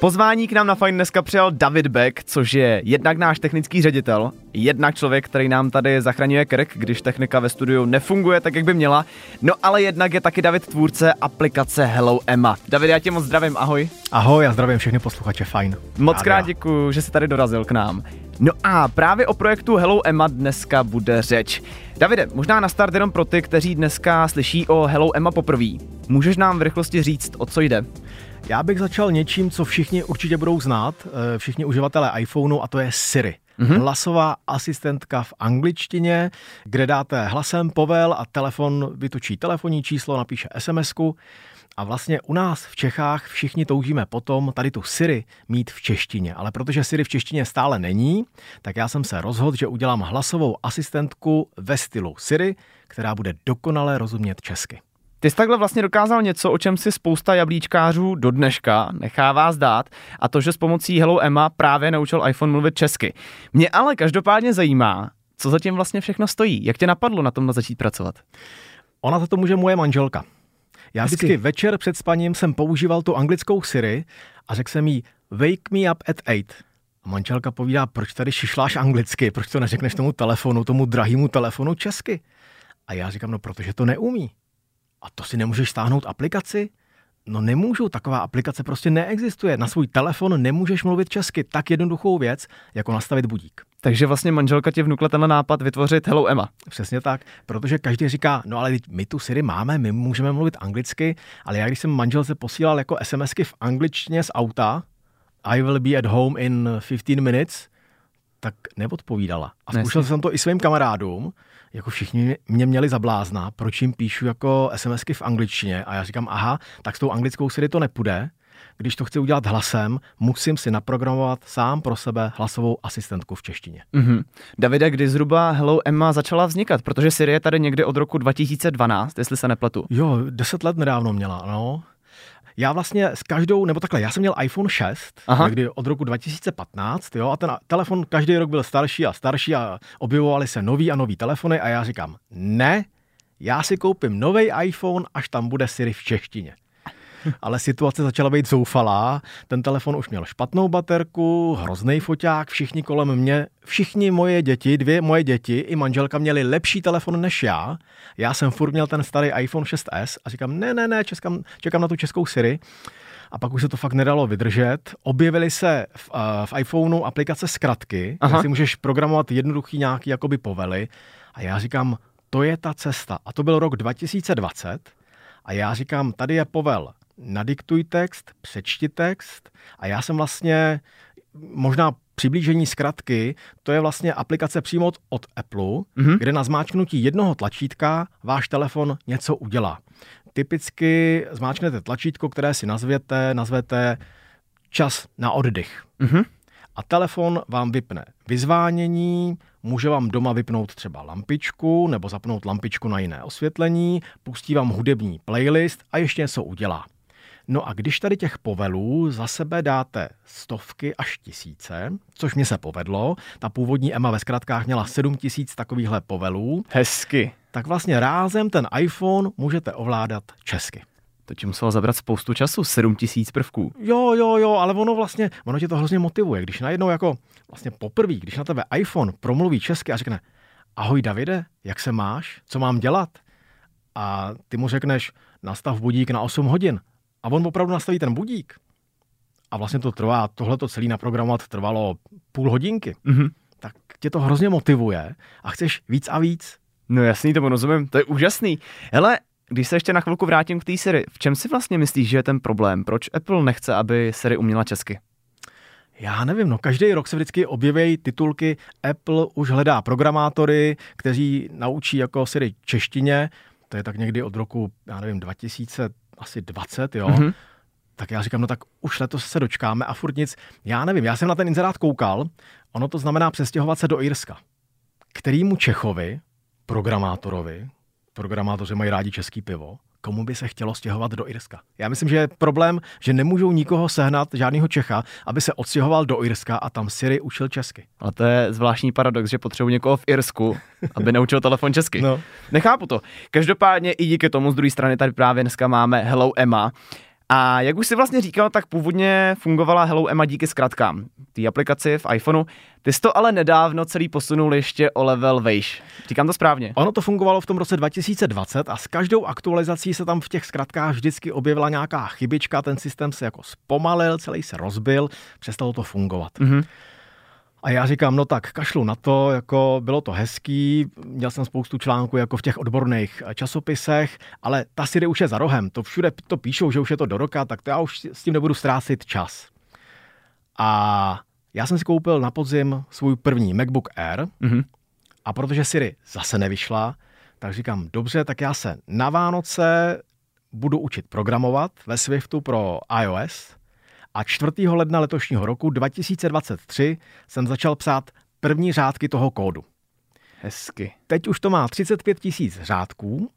Pozvání k nám na Fine dneska přijal David Beck, což je jednak náš technický ředitel, jednak člověk, který nám tady zachraňuje krk, když technika ve studiu nefunguje tak, jak by měla, no ale jednak je taky David tvůrce aplikace Hello Emma. David, já tě moc zdravím, ahoj. Ahoj, já zdravím všechny posluchače Fine. Moc krát děkuji, že jsi tady dorazil k nám. No a právě o projektu Hello Emma dneska bude řeč. Davide, možná na start jenom pro ty, kteří dneska slyší o Hello Emma poprvé. Můžeš nám v rychlosti říct, o co jde? Já bych začal něčím, co všichni určitě budou znát, eh, všichni uživatelé iPhoneu, a to je Siri. Mm-hmm. Hlasová asistentka v angličtině, kde dáte hlasem povel a telefon vytočí telefonní číslo, napíše SMSku. A vlastně u nás v Čechách všichni toužíme potom tady tu Siri mít v češtině. Ale protože Siri v češtině stále není, tak já jsem se rozhodl, že udělám hlasovou asistentku ve stylu Siri, která bude dokonale rozumět česky. Ty jsi takhle vlastně dokázal něco, o čem si spousta jablíčkářů do dneška nechává zdát, a to, že s pomocí Hello Emma právě naučil iPhone mluvit česky. Mě ale každopádně zajímá, co zatím vlastně všechno stojí. Jak tě napadlo na tomhle začít pracovat? Ona za to může moje manželka. Já Hezky. vždycky večer před spaním jsem používal tu anglickou Siri a řekl jsem jí wake me up at eight. A manželka povídá, proč tady šišláš anglicky, proč to neřekneš tomu telefonu, tomu drahému telefonu česky? A já říkám, no protože to neumí. A to si nemůžeš stáhnout aplikaci? No nemůžu, taková aplikace prostě neexistuje. Na svůj telefon nemůžeš mluvit česky. Tak jednoduchou věc, jako nastavit budík. Takže vlastně manželka ti vnukla tenhle nápad vytvořit Hello Emma. Přesně tak, protože každý říká, no ale my tu Siri máme, my můžeme mluvit anglicky, ale já když jsem manželce posílal jako SMSky v angličtině z auta, I will be at home in 15 minutes, tak neodpovídala. A zkoušel jsem to i svým kamarádům, jako všichni mě měli za blázna, proč jim píšu jako SMSky v angličtině a já říkám, aha, tak s tou anglickou Siri to nepůjde, když to chci udělat hlasem, musím si naprogramovat sám pro sebe hlasovou asistentku v češtině. Mm-hmm. Davide, kdy zhruba Hello Emma začala vznikat? Protože Siri je tady někdy od roku 2012, jestli se nepletu. Jo, deset let nedávno měla, no. Já vlastně s každou, nebo takhle, já jsem měl iPhone 6, Aha. někdy od roku 2015, jo, a ten telefon každý rok byl starší a starší a objevovaly se nový a nový telefony a já říkám, ne, já si koupím nový iPhone, až tam bude Siri v češtině. Ale situace začala být zoufalá. Ten telefon už měl špatnou baterku, hrozný foťák, všichni kolem mě, všichni moje děti, dvě moje děti i manželka měli lepší telefon než já. Já jsem furt měl ten starý iPhone 6s a říkám, ne, ne, ne, čekám, čekám na tu českou Siri. A pak už se to fakt nedalo vydržet. Objevily se v, uh, v iPhoneu aplikace zkratky, kde si můžeš programovat jednoduchý nějaký jakoby povely. A já říkám, to je ta cesta. A to byl rok 2020. A já říkám, tady je povel nadiktuj text, přečti text a já jsem vlastně možná přiblížení zkratky, to je vlastně aplikace přímo od Apple, mm-hmm. kde na zmáčknutí jednoho tlačítka váš telefon něco udělá. Typicky zmáčknete tlačítko, které si nazvěte, nazvete čas na oddych. Mm-hmm. A telefon vám vypne vyzvánění, může vám doma vypnout třeba lampičku nebo zapnout lampičku na jiné osvětlení, pustí vám hudební playlist a ještě něco udělá. No a když tady těch povelů za sebe dáte stovky až tisíce, což mě se povedlo, ta původní Emma ve zkratkách měla 7 tisíc takovýchhle povelů. Hezky. Tak vlastně rázem ten iPhone můžete ovládat česky. To ti muselo zabrat spoustu času, 7 tisíc prvků. Jo, jo, jo, ale ono vlastně, ono tě to hrozně motivuje, když najednou jako vlastně poprvé, když na tebe iPhone promluví česky a řekne ahoj Davide, jak se máš, co mám dělat? A ty mu řekneš, nastav budík na 8 hodin a on opravdu nastaví ten budík a vlastně to trvá, tohle to celý naprogramovat trvalo půl hodinky, mm-hmm. tak tě to hrozně motivuje a chceš víc a víc. No jasný, to rozumím, to je úžasný. Hele, když se ještě na chvilku vrátím k té Siri, v čem si vlastně myslíš, že je ten problém? Proč Apple nechce, aby Siri uměla česky? Já nevím, no každý rok se vždycky objeví titulky Apple už hledá programátory, kteří naučí jako Siri češtině. To je tak někdy od roku, já nevím, 2000, asi 20, jo. Mm-hmm. Tak já říkám, no tak už letos se dočkáme a furt nic. Já nevím, já jsem na ten inzerát koukal, ono to znamená přestěhovat se do Irska. Kterýmu Čechovi, programátorovi, programátoři mají rádi český pivo, komu by se chtělo stěhovat do Irska. Já myslím, že je problém, že nemůžou nikoho sehnat, žádného Čecha, aby se odstěhoval do Irska a tam Siri učil česky. A to je zvláštní paradox, že potřebuji někoho v Irsku, aby naučil telefon česky. No. Nechápu to. Každopádně i díky tomu z druhé strany tady právě dneska máme Hello Emma. A jak už si vlastně říkal, tak původně fungovala Hello Emma díky zkratkám. Té aplikaci v iPhoneu. Ty jsi to ale nedávno celý posunul ještě o level vejš. Říkám to správně. Ono to fungovalo v tom roce 2020 a s každou aktualizací se tam v těch zkratkách vždycky objevila nějaká chybička, ten systém se jako zpomalil, celý se rozbil, přestalo to fungovat. Mm-hmm. A já říkám, no tak kašlu na to, jako bylo to hezký, měl jsem spoustu článků jako v těch odborných časopisech, ale ta Siri už je za rohem, to všude to píšou, že už je to do roka, tak to já už s tím nebudu ztrácet čas. A já jsem si koupil na podzim svůj první MacBook Air mm-hmm. a protože Siri zase nevyšla, tak říkám, dobře, tak já se na Vánoce budu učit programovat ve Swiftu pro iOS a 4. ledna letošního roku 2023 jsem začal psát první řádky toho kódu. Hezky. Teď už to má 35 tisíc řádků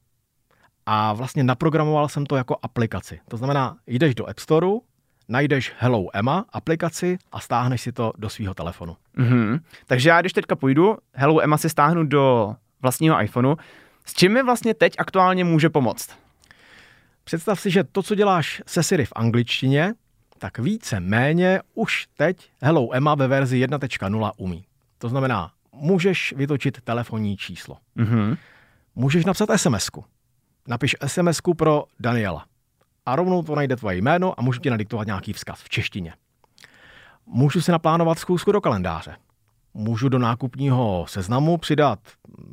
a vlastně naprogramoval jsem to jako aplikaci. To znamená, jdeš do App Store, najdeš Hello Emma aplikaci a stáhneš si to do svého telefonu. Mm-hmm. Takže já když teďka půjdu, Hello Emma si stáhnu do vlastního iPhoneu, s čím mi vlastně teď aktuálně může pomoct? Představ si, že to, co děláš se Siri v angličtině, tak více méně už teď Hello Emma ve verzi 1.0 umí. To znamená, můžeš vytočit telefonní číslo. Mm-hmm. Můžeš napsat sms -ku. Napiš sms pro Daniela. A rovnou to najde tvoje jméno a můžu ti nadiktovat nějaký vzkaz v češtině. Můžu si naplánovat schůzku do kalendáře. Můžu do nákupního seznamu přidat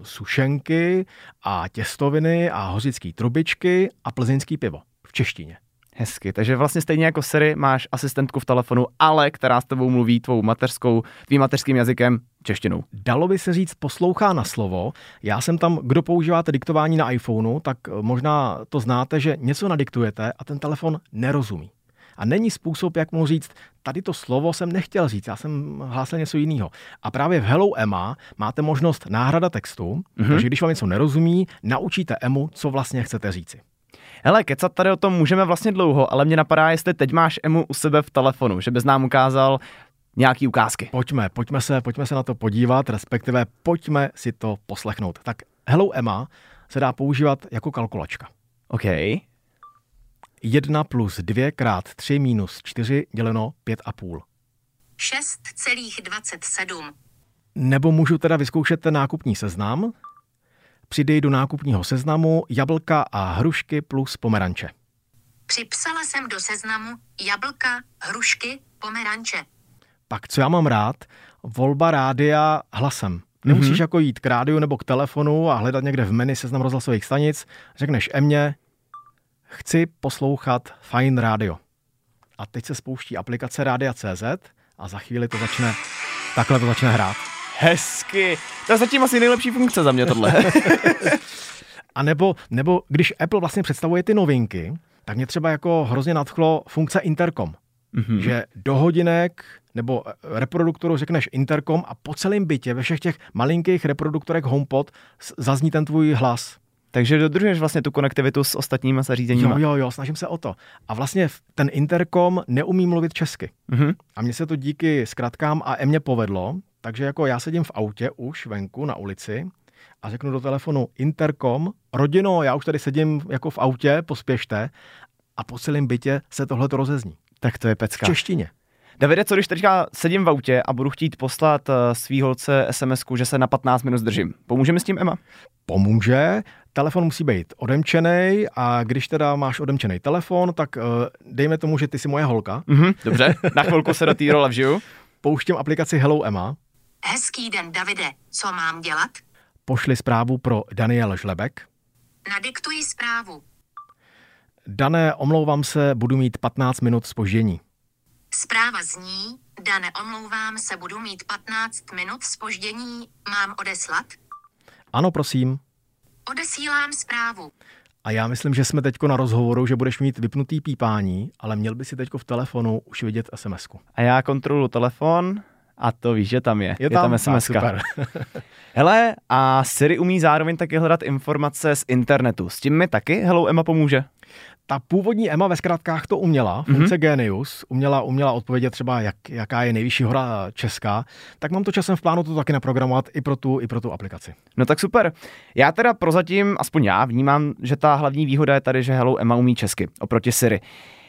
sušenky a těstoviny a hořický trubičky a plzeňský pivo v češtině. Hezky. Takže vlastně stejně jako Siri máš asistentku v telefonu, ale která s tebou mluví tvou mateřskou, tvým mateřským jazykem, češtinou. Dalo by se říct poslouchá na slovo. Já jsem tam, kdo používáte diktování na iPhoneu, tak eh, možná to znáte, že něco nadiktujete a ten telefon nerozumí. A není způsob, jak mu říct, tady to slovo jsem nechtěl říct, já jsem hlásil něco jiného. A právě v Hello Emma máte možnost náhrada textu, mm-hmm. takže když vám něco nerozumí, naučíte Emu, co vlastně chcete říci. Hele, kecat tady o tom můžeme vlastně dlouho, ale mě napadá, jestli teď máš Emu u sebe v telefonu, že bys nám ukázal nějaký ukázky. Pojďme, pojďme se, pojďme se na to podívat, respektive pojďme si to poslechnout. Tak Hello Emma se dá používat jako kalkulačka. OK. 1 plus 2 krát 3 minus 4 děleno 5,5. 6,27. Nebo můžu teda vyzkoušet ten nákupní seznam, Přidej do nákupního seznamu jablka a hrušky plus pomeranče. Připsala jsem do seznamu jablka, hrušky, pomeranče. Pak co já mám rád? Volba rádia hlasem. Nemusíš mm-hmm. jako jít k rádiu nebo k telefonu a hledat někde v menu seznam rozhlasových stanic. Řekneš Emě, chci poslouchat Fine Radio. A teď se spouští aplikace Rádia.cz a za chvíli to začne, takhle to začne hrát. Hezky. To je zatím asi nejlepší funkce za mě tohle. A nebo, nebo když Apple vlastně představuje ty novinky, tak mě třeba jako hrozně nadchlo funkce intercom. Mm-hmm. Že do hodinek nebo reproduktoru řekneš intercom a po celém bytě ve všech těch malinkých reproduktorech HomePod zazní ten tvůj hlas. Takže dodržuješ vlastně tu konektivitu s ostatními zařízeními. Jo, jo, jo, snažím se o to. A vlastně ten intercom neumí mluvit česky. Mm-hmm. A mně se to díky zkratkám a mě povedlo, takže jako já sedím v autě už venku na ulici a řeknu do telefonu intercom, rodino, já už tady sedím jako v autě, pospěšte a po celém bytě se tohle to rozezní. Tak to je pecka. V češtině. Davide, co když teďka sedím v autě a budu chtít poslat uh, svý holce sms že se na 15 minut zdržím. Pomůže mi s tím Emma? Pomůže. Telefon musí být odemčený a když teda máš odemčený telefon, tak uh, dejme tomu, že ty jsi moje holka. Mm-hmm, dobře, na chvilku se do té role vžiju. Pouštím aplikaci Hello Emma Hezký den, Davide. Co mám dělat? Pošli zprávu pro Daniel Žlebek. Nadiktuji zprávu. Dané, omlouvám se, budu mít 15 minut spoždění. Zpráva zní, Dané, omlouvám se, budu mít 15 minut spoždění, mám odeslat? Ano, prosím. Odesílám zprávu. A já myslím, že jsme teďko na rozhovoru, že budeš mít vypnutý pípání, ale měl by si teďko v telefonu už vidět SMS-ku. A já kontrolu telefon, a to víš, že tam je. Je, je tam, tam SMS. Super. Hele, a Siri umí zároveň taky hledat informace z internetu. S tím mi taky Hello Emma pomůže? Ta původní Emma ve zkrátkách to uměla, mhm. funkce mm-hmm. Genius, uměla, uměla odpovědět třeba, jak, jaká je nejvyšší hora česká, tak mám to časem v plánu to taky naprogramovat i pro tu, i pro tu aplikaci. No tak super. Já teda prozatím, aspoň já, vnímám, že ta hlavní výhoda je tady, že Hello Emma umí česky oproti Siri.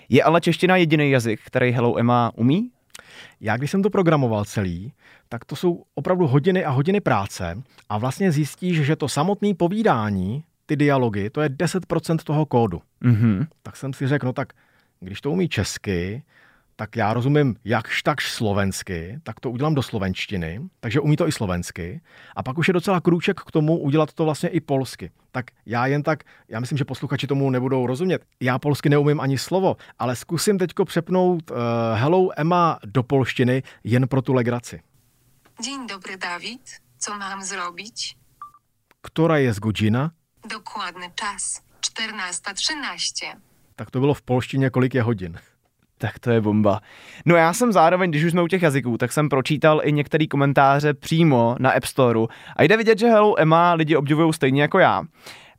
Je ale čeština jediný jazyk, který Hello Emma umí? Já když jsem to programoval celý, tak to jsou opravdu hodiny a hodiny práce a vlastně zjistíš, že to samotné povídání, ty dialogy, to je 10% toho kódu. Mm-hmm. Tak jsem si řekl, no tak když to umí česky, tak já rozumím jakž takž slovensky, tak to udělám do slovenštiny, takže umí to i slovensky. A pak už je docela krůček k tomu udělat to vlastně i polsky. Tak já jen tak, já myslím, že posluchači tomu nebudou rozumět. Já polsky neumím ani slovo, ale zkusím teďko přepnout uh, Hello Emma do polštiny jen pro tu legraci. Dzień dobry, Dawid. Co mám zrobić? Która jest godzina? Dokładny czas. 14.13. Tak to bylo v polštině, kolik je hodin. Tak to je bomba. No já jsem zároveň, když už jsme u těch jazyků, tak jsem pročítal i některé komentáře přímo na App Storeu a jde vidět, že Hello Emma lidi obdivují stejně jako já.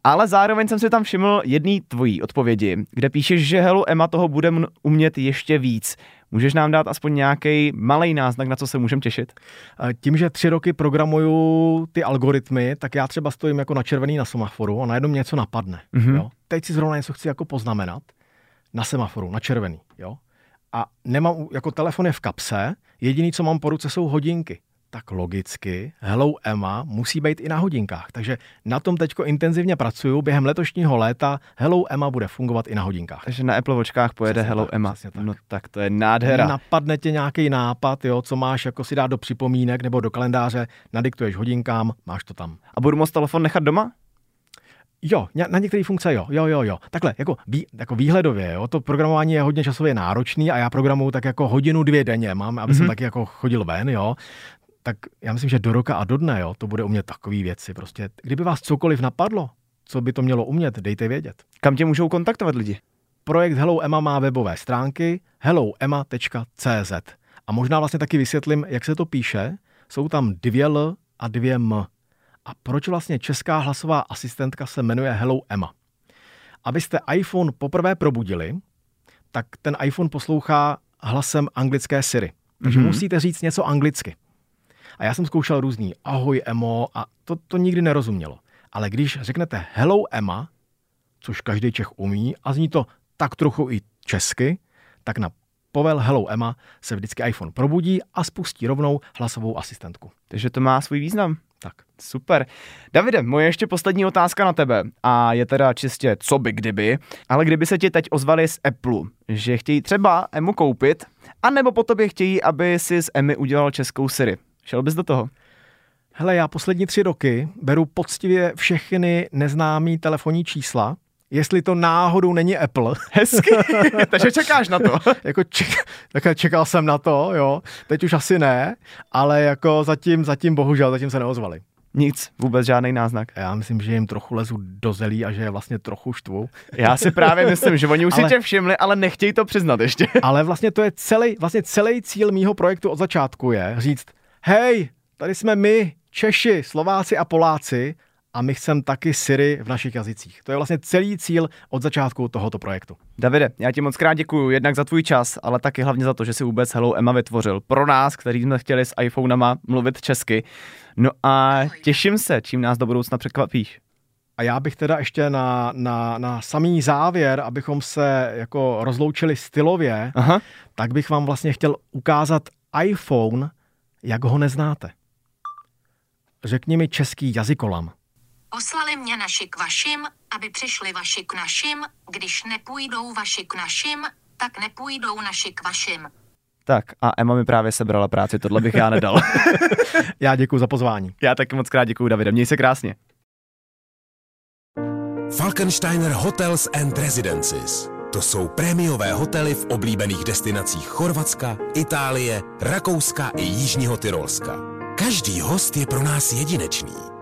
Ale zároveň jsem si tam všiml jedný tvojí odpovědi, kde píšeš, že Hello Emma toho bude umět ještě víc. Můžeš nám dát aspoň nějaký malý náznak, na co se můžeme těšit? Tím, že tři roky programuju ty algoritmy, tak já třeba stojím jako na červený na semaforu a najednou mě něco napadne. Mm-hmm. Jo? Teď si zrovna něco chci jako poznamenat na semaforu, na červený. Jo? A nemám, jako telefon je v kapse, jediný, co mám po ruce, jsou hodinky. Tak logicky Hello Emma musí být i na hodinkách. Takže na tom teďko intenzivně pracuju. Během letošního léta Hello Emma bude fungovat i na hodinkách. Takže na Apple Watchkách pojede přesně Hello tak, Emma. Tak. No tak to je nádhera. Napadne tě nějaký nápad, jo, co máš jako si dát do připomínek nebo do kalendáře, nadiktuješ hodinkám, máš to tam. A budu moct telefon nechat doma? Jo, na některé funkce jo, jo, jo, jo. Takhle, jako, vý, jako výhledově, jo, to programování je hodně časově náročný a já programuju tak jako hodinu, dvě denně, mám, aby mm-hmm. jsem taky jako chodil ven, jo. Tak já myslím, že do roka a do dne, jo, to bude umět takové věci. Prostě, kdyby vás cokoliv napadlo, co by to mělo umět, dejte vědět. Kam tě můžou kontaktovat lidi? Projekt Hello Emma má webové stránky helloemma.cz a možná vlastně taky vysvětlím, jak se to píše. Jsou tam dvě L a dvě M a proč vlastně česká hlasová asistentka se jmenuje Hello Emma. Abyste iPhone poprvé probudili, tak ten iPhone poslouchá hlasem anglické Siri. Takže mm-hmm. musíte říct něco anglicky. A já jsem zkoušel různý ahoj Emo a to, to nikdy nerozumělo. Ale když řeknete Hello Emma, což každý Čech umí a zní to tak trochu i česky, tak na povel Hello Emma se vždycky iPhone probudí a spustí rovnou hlasovou asistentku. Takže to má svůj význam. Tak. Super. Davide, moje ještě poslední otázka na tebe a je teda čistě co by kdyby, ale kdyby se ti teď ozvali z Apple, že chtějí třeba Emu koupit, anebo po tobě chtějí, aby si z Emy udělal českou Siri. Šel bys do toho? Hele, já poslední tři roky beru poctivě všechny neznámý telefonní čísla, jestli to náhodou není Apple. Hezky, takže čekáš na to. jako ček, tak čekal jsem na to, jo. Teď už asi ne, ale jako zatím, zatím bohužel, zatím se neozvali. Nic, vůbec žádný náznak. Já myslím, že jim trochu lezu do zelí a že je vlastně trochu štvu. Já si právě myslím, že oni už ale, si tě všimli, ale nechtějí to přiznat ještě. ale vlastně to je celý, vlastně celý cíl mýho projektu od začátku je říct, hej, tady jsme my, Češi, Slováci a Poláci a my chceme taky Siri v našich jazycích. To je vlastně celý cíl od začátku tohoto projektu. Davide, já ti moc krát děkuji jednak za tvůj čas, ale taky hlavně za to, že si vůbec Hello Emma vytvořil. Pro nás, kteří jsme chtěli s iPhonema mluvit česky. No a těším se, čím nás do budoucna překvapíš. A já bych teda ještě na, na, na samý závěr, abychom se jako rozloučili stylově, Aha. tak bych vám vlastně chtěl ukázat iPhone, jak ho neznáte. Řekni mi český jazykolam. Poslali mě naši k vašim, aby přišli vaši k našim, když nepůjdou vaši k našim, tak nepůjdou naši k vašim. Tak a Emma mi právě sebrala práci, tohle bych já nedal. já děkuji za pozvání. Já taky moc krát děkuji, Davide. Měj se krásně. Falkensteiner Hotels and Residences. To jsou prémiové hotely v oblíbených destinacích Chorvatska, Itálie, Rakouska i Jižního Tyrolska. Každý host je pro nás jedinečný.